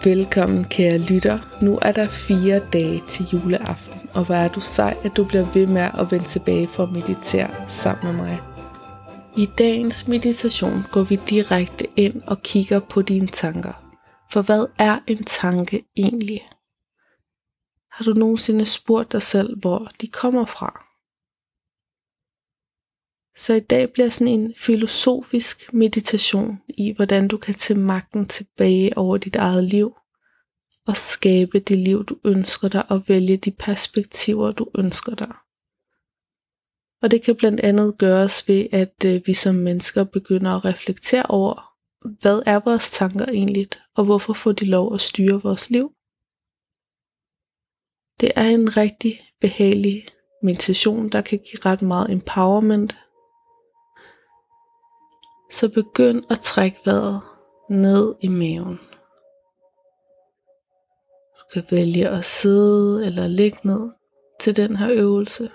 Velkommen kære lytter. Nu er der fire dage til juleaften, og hvor er du sej, at du bliver ved med at vende tilbage for at meditere sammen med mig. I dagens meditation går vi direkte ind og kigger på dine tanker. For hvad er en tanke egentlig? Har du nogensinde spurgt dig selv, hvor de kommer fra? Så i dag bliver sådan en filosofisk meditation i, hvordan du kan tage magten tilbage over dit eget liv og skabe det liv, du ønsker dig og vælge de perspektiver, du ønsker dig. Og det kan blandt andet gøres ved, at øh, vi som mennesker begynder at reflektere over, hvad er vores tanker egentlig, og hvorfor får de lov at styre vores liv. Det er en rigtig behagelig meditation, der kan give ret meget empowerment, så begynd at trække vejret ned i maven. Du kan vælge at sidde eller ligge ned til den her øvelse.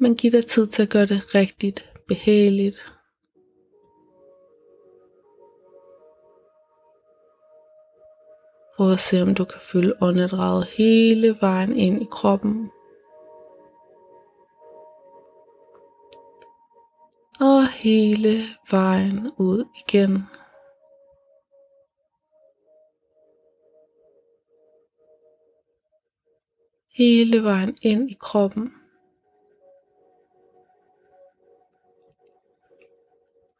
Men giv dig tid til at gøre det rigtigt behageligt. Prøv at se om du kan følge åndedraget hele vejen ind i kroppen. Hele vejen ud igen. Hele vejen ind i kroppen.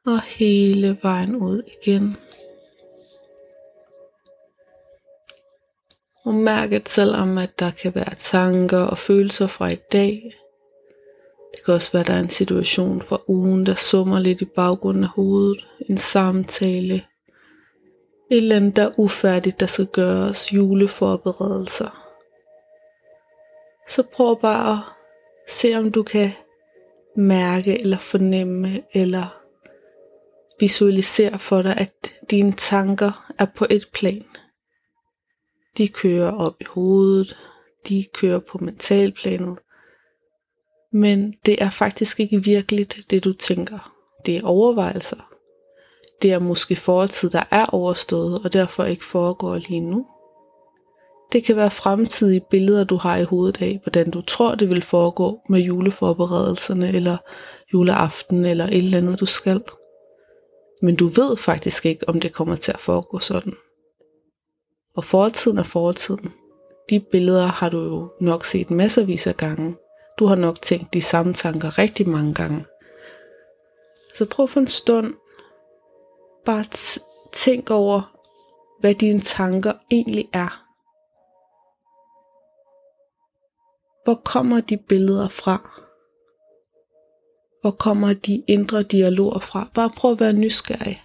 Og hele vejen ud igen. Og mærk, at selvom at der kan være tanker og følelser fra i dag, det kan også være, at der er en situation fra ugen, der summer lidt i baggrunden af hovedet. En samtale. Et eller andet, der er ufærdigt, der skal gøres. Juleforberedelser. Så prøv bare at se, om du kan mærke eller fornemme eller visualisere for dig, at dine tanker er på et plan. De kører op i hovedet, de kører på mentalplanet, men det er faktisk ikke virkeligt, det du tænker. Det er overvejelser. Det er måske fortid, der er overstået, og derfor ikke foregår lige nu. Det kan være fremtidige billeder, du har i hovedet af, hvordan du tror, det vil foregå med juleforberedelserne, eller juleaften, eller et eller andet, du skal. Men du ved faktisk ikke, om det kommer til at foregå sådan. Og fortiden er fortiden. De billeder har du jo nok set masservis af gange, du har nok tænkt de samme tanker rigtig mange gange. Så prøv for en stund bare tænk over, hvad dine tanker egentlig er. Hvor kommer de billeder fra? Hvor kommer de indre dialoger fra? Bare prøv at være nysgerrig.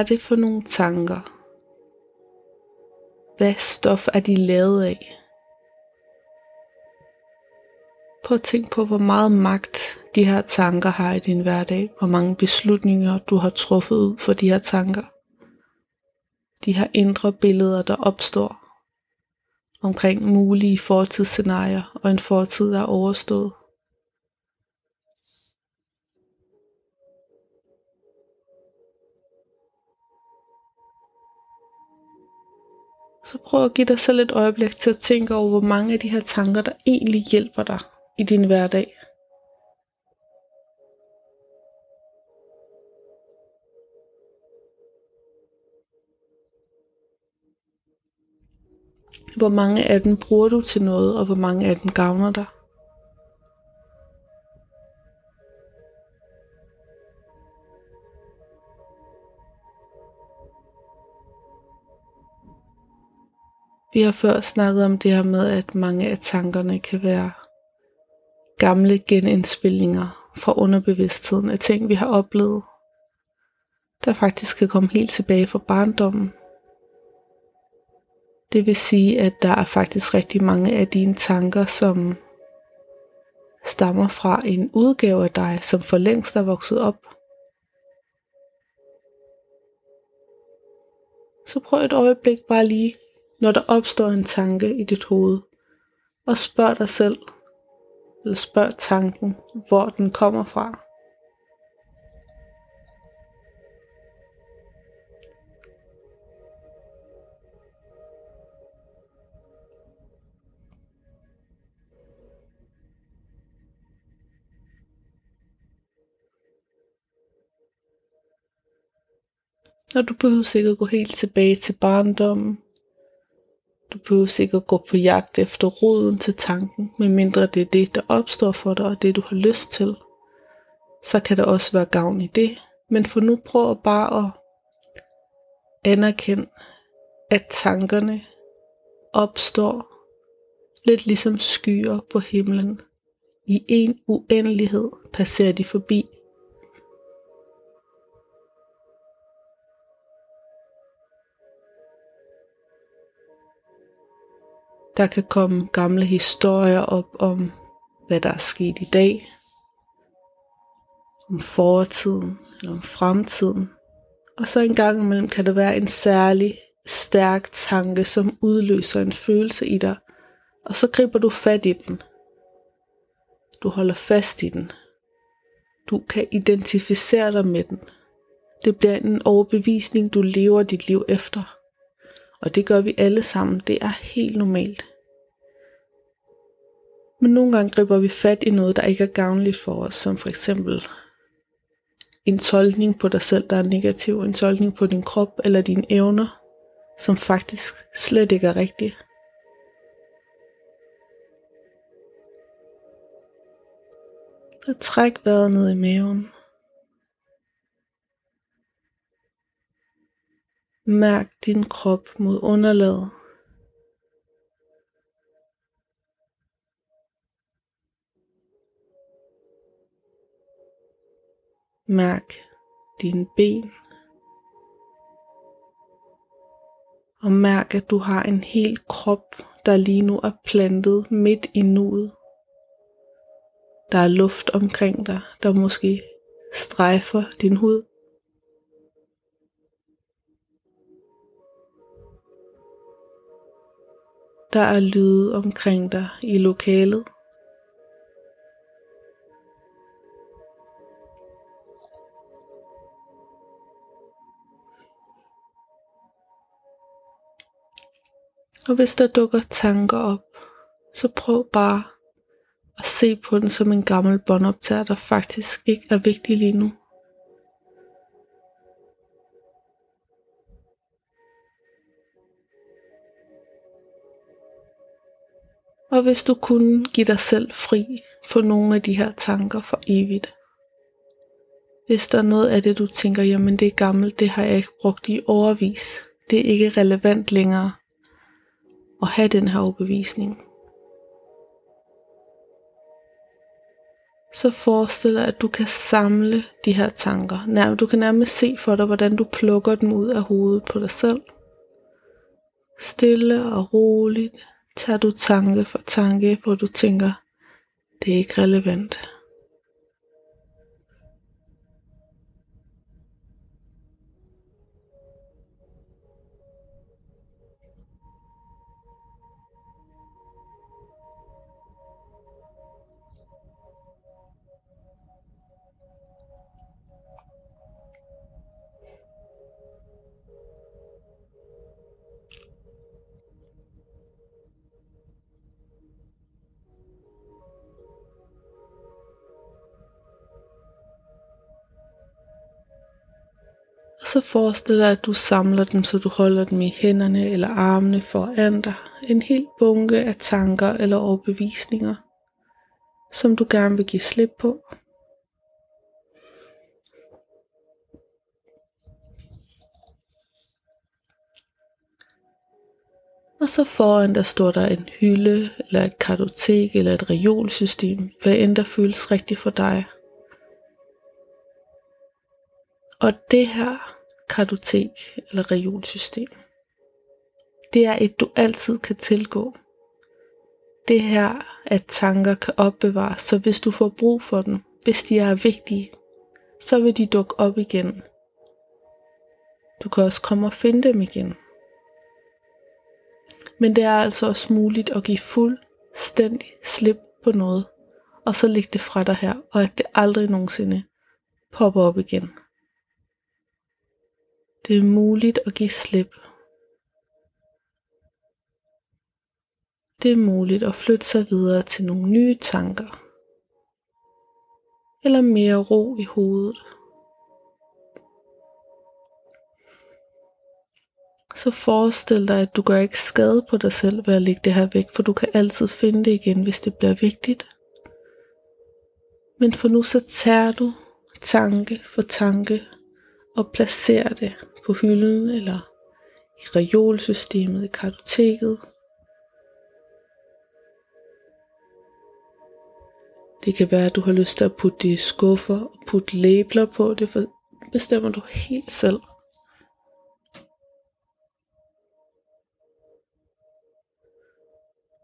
Er det for nogle tanker? Hvad stof er de lavet af? Prøv at tænke på, hvor meget magt de her tanker har i din hverdag. Hvor mange beslutninger du har truffet ud for de her tanker. De her indre billeder, der opstår omkring mulige fortidsscenarier og en fortid, der er overstået. Så prøv at give dig selv et øjeblik til at tænke over, hvor mange af de her tanker, der egentlig hjælper dig i din hverdag. Hvor mange af dem bruger du til noget, og hvor mange af dem gavner dig? Vi har før snakket om det her med, at mange af tankerne kan være gamle genindspilninger fra underbevidstheden af ting, vi har oplevet, der faktisk kan komme helt tilbage fra barndommen. Det vil sige, at der er faktisk rigtig mange af dine tanker, som stammer fra en udgave af dig, som for længst er vokset op. Så prøv et øjeblik bare lige, når der opstår en tanke i dit hoved, og spørg dig selv, eller spørg tanken, hvor den kommer fra. Og du behøver sikkert gå helt tilbage til barndommen. Du behøver sikkert gå på jagt efter roden til tanken, medmindre det er det, der opstår for dig, og det du har lyst til. Så kan der også være gavn i det. Men for nu prøv bare at anerkende, at tankerne opstår lidt ligesom skyer på himlen. I en uendelighed passerer de forbi. Der kan komme gamle historier op om, hvad der er sket i dag, om fortiden eller om fremtiden. Og så en gang imellem kan der være en særlig stærk tanke, som udløser en følelse i dig, og så griber du fat i den. Du holder fast i den. Du kan identificere dig med den. Det bliver en overbevisning, du lever dit liv efter. Og det gør vi alle sammen. Det er helt normalt. Men nogle gange griber vi fat i noget, der ikke er gavnligt for os, som for eksempel en tolkning på dig selv, der er negativ, en tolkning på din krop eller dine evner, som faktisk slet ikke er rigtig. Og træk vejret ned i maven. Mærk din krop mod underlaget. Mærk dine ben. Og mærk, at du har en hel krop, der lige nu er plantet midt i nuet. Der er luft omkring dig, der måske strejfer din hud. Der er lyde omkring dig i lokalet. Og hvis der dukker tanker op, så prøv bare at se på den som en gammel båndoptager, der faktisk ikke er vigtig lige nu. Og hvis du kunne give dig selv fri for nogle af de her tanker for evigt. Hvis der er noget af det, du tænker, jamen det er gammelt, det har jeg ikke brugt i overvis. Det er ikke relevant længere at have den her overbevisning. Så forestil dig, at du kan samle de her tanker. Du kan nærmest se for dig, hvordan du plukker dem ud af hovedet på dig selv. Stille og roligt tager du tanke for tanke, hvor du tænker, det er ikke relevant. Så forestil dig, at du samler dem, så du holder dem i hænderne eller armene foran dig. En hel bunke af tanker eller overbevisninger, som du gerne vil give slip på. Og så foran der står der en hylde, eller et kartotek, eller et reolsystem, hvad end der føles rigtigt for dig. Og det her kartotek eller reolsystem. Det er et, du altid kan tilgå. det her, at tanker kan opbevares, så hvis du får brug for dem, hvis de er vigtige, så vil de dukke op igen. Du kan også komme og finde dem igen. Men det er altså også muligt at give fuldstændig slip på noget, og så lægge det fra dig her, og at det aldrig nogensinde popper op igen. Det er muligt at give slip. Det er muligt at flytte sig videre til nogle nye tanker. Eller mere ro i hovedet. Så forestil dig, at du gør ikke skade på dig selv ved at lægge det her væk, for du kan altid finde det igen, hvis det bliver vigtigt. Men for nu så tager du tanke for tanke og placerer det på hylden eller i reolsystemet, i kartoteket. Det kan være, at du har lyst til at putte det i skuffer og putte labler på. Det bestemmer du helt selv.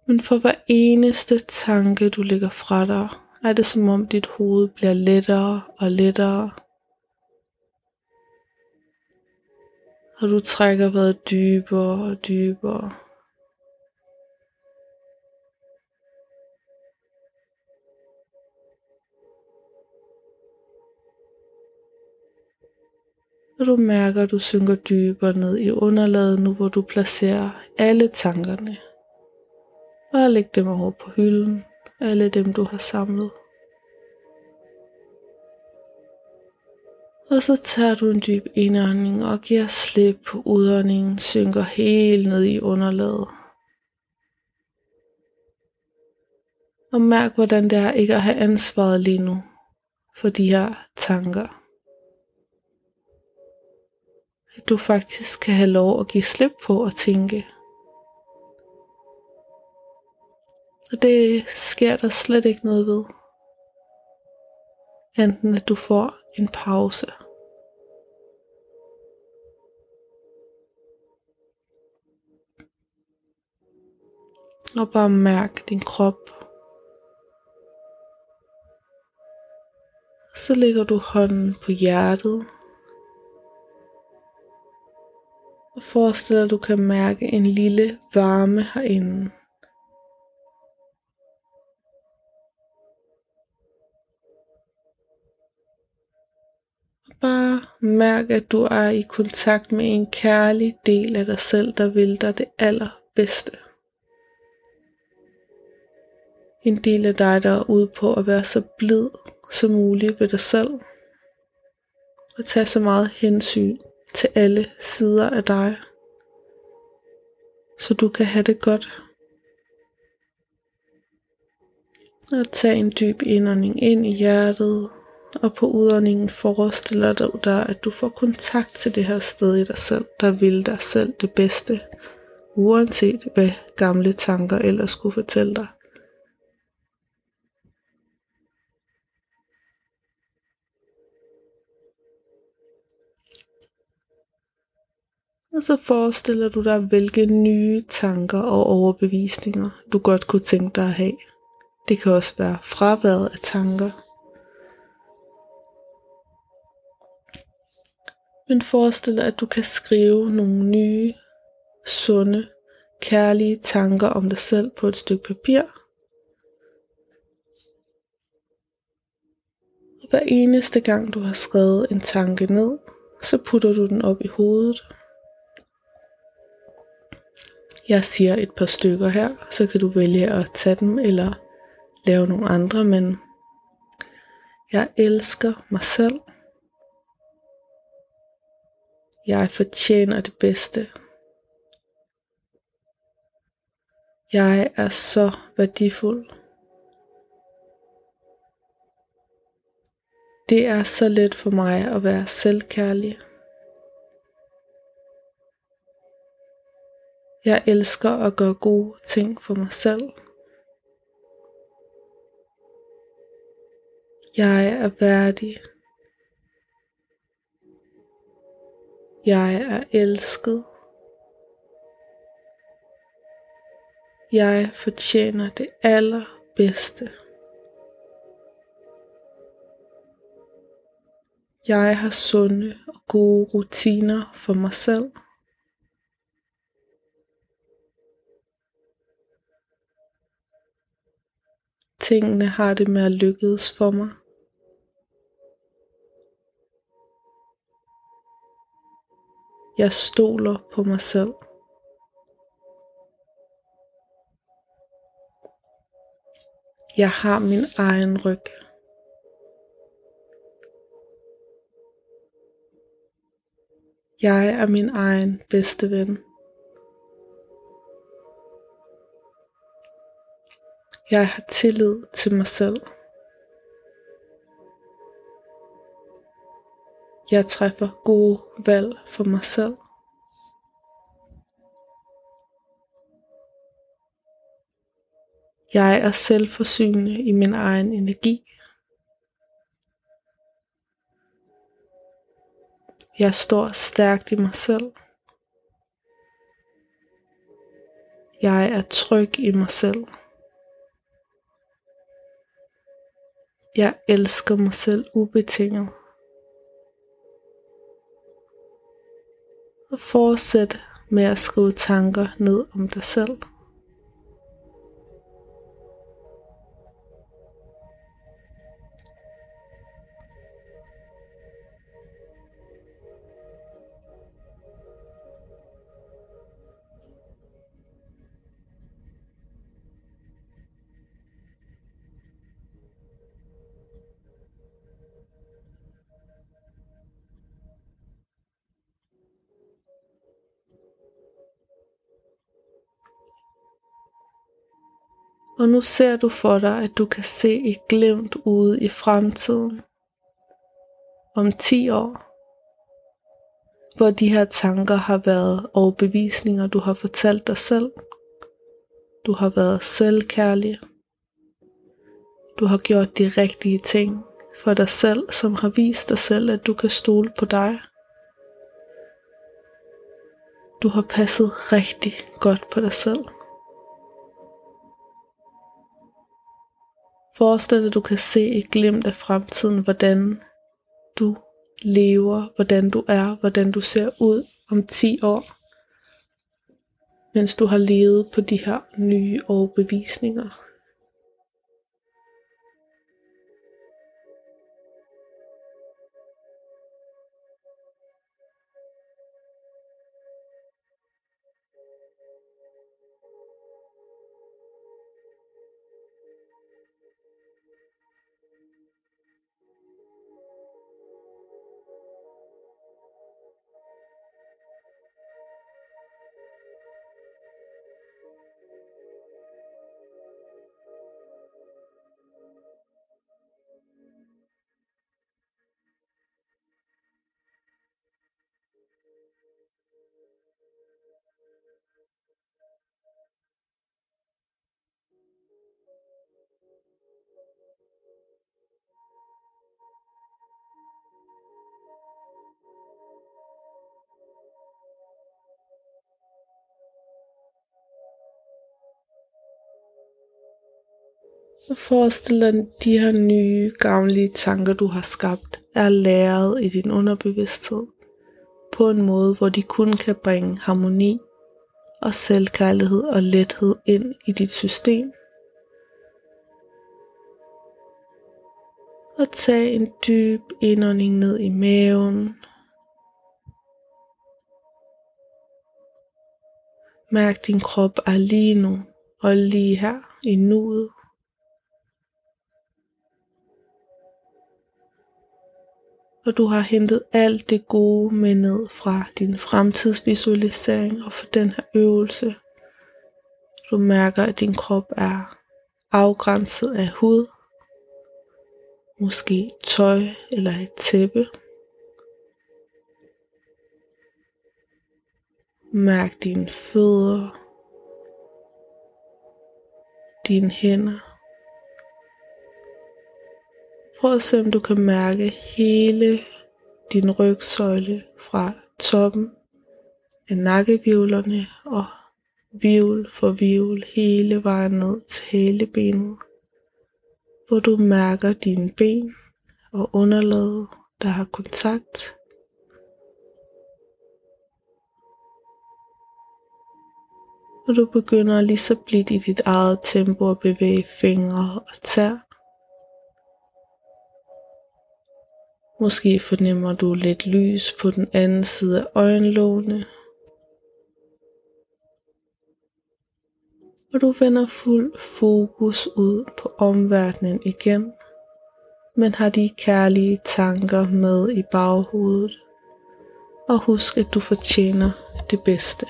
Men for hver eneste tanke, du lægger fra dig, er det som om dit hoved bliver lettere og lettere. Og du trækker vejret dybere og dybere. Og du mærker, at du synker dybere ned i underlaget nu, hvor du placerer alle tankerne. Bare læg dem over på hylden, alle dem du har samlet. Og så tager du en dyb indånding og giver slip på udåndingen, synker helt ned i underlaget. Og mærk, hvordan det er ikke at have ansvaret lige nu for de her tanker. At du faktisk kan have lov at give slip på at tænke. Og det sker der slet ikke noget ved. Enten at du får en pause. Og bare mærk din krop. Så lægger du hånden på hjertet. Og forestil dig, at du kan mærke en lille varme herinde. Bare mærk, at du er i kontakt med en kærlig del af dig selv, der vil dig det allerbedste. En del af dig, der er ude på at være så blid som muligt ved dig selv. Og tage så meget hensyn til alle sider af dig. Så du kan have det godt. Og tag en dyb indånding ind i hjertet og på udåndingen forestiller du dig, at du får kontakt til det her sted i dig selv, der vil dig selv det bedste, uanset hvad gamle tanker ellers skulle fortælle dig. Og så forestiller du dig, hvilke nye tanker og overbevisninger du godt kunne tænke dig at have. Det kan også være fraværet af tanker, Men forestil dig, at du kan skrive nogle nye, sunde, kærlige tanker om dig selv på et stykke papir. Og hver eneste gang du har skrevet en tanke ned, så putter du den op i hovedet. Jeg siger et par stykker her, så kan du vælge at tage dem eller lave nogle andre, men jeg elsker mig selv. Jeg fortjener det bedste. Jeg er så værdifuld. Det er så let for mig at være selvkærlig. Jeg elsker at gøre gode ting for mig selv. Jeg er værdig. Jeg er elsket. Jeg fortjener det allerbedste. Jeg har sunde og gode rutiner for mig selv. Tingene har det med at lykkes for mig. Jeg stoler på mig selv. Jeg har min egen ryg. Jeg er min egen bedste ven. Jeg har tillid til mig selv. Jeg træffer gode valg for mig selv. Jeg er selvforsynende i min egen energi. Jeg står stærkt i mig selv. Jeg er tryg i mig selv. Jeg elsker mig selv ubetinget. Og fortsæt med at skrive tanker ned om dig selv. Og nu ser du for dig, at du kan se et glimt ude i fremtiden. Om 10 år. Hvor de her tanker har været overbevisninger, du har fortalt dig selv. Du har været selvkærlig. Du har gjort de rigtige ting for dig selv, som har vist dig selv, at du kan stole på dig. Du har passet rigtig godt på dig selv. Forestil dig, at du kan se et glimt af fremtiden, hvordan du lever, hvordan du er, hvordan du ser ud om 10 år, mens du har levet på de her nye overbevisninger. Forestil dig, at de her nye, gavnlige tanker, du har skabt, er læret i din underbevidsthed på en måde, hvor de kun kan bringe harmoni og selvkærlighed og lethed ind i dit system. Og tag en dyb indånding ned i maven. Mærk din krop er lige nu og lige her i nuet. Og du har hentet alt det gode med ned fra din fremtidsvisualisering og for den her øvelse. Du mærker, at din krop er afgrænset af hud, måske tøj eller et tæppe. Mærk dine fødder, dine hænder. Prøv at se, om du kan mærke hele din rygsøjle fra toppen af nakkevivlerne og vivl for vivl hele vejen ned til halebenet, hvor du mærker dine ben og underlaget, der har kontakt. Og du begynder lige så blidt i dit eget tempo at bevæge fingre og tær. Måske fornemmer du lidt lys på den anden side af øjenlågene. Og du vender fuld fokus ud på omverdenen igen, men har de kærlige tanker med i baghovedet. Og husk, at du fortjener det bedste.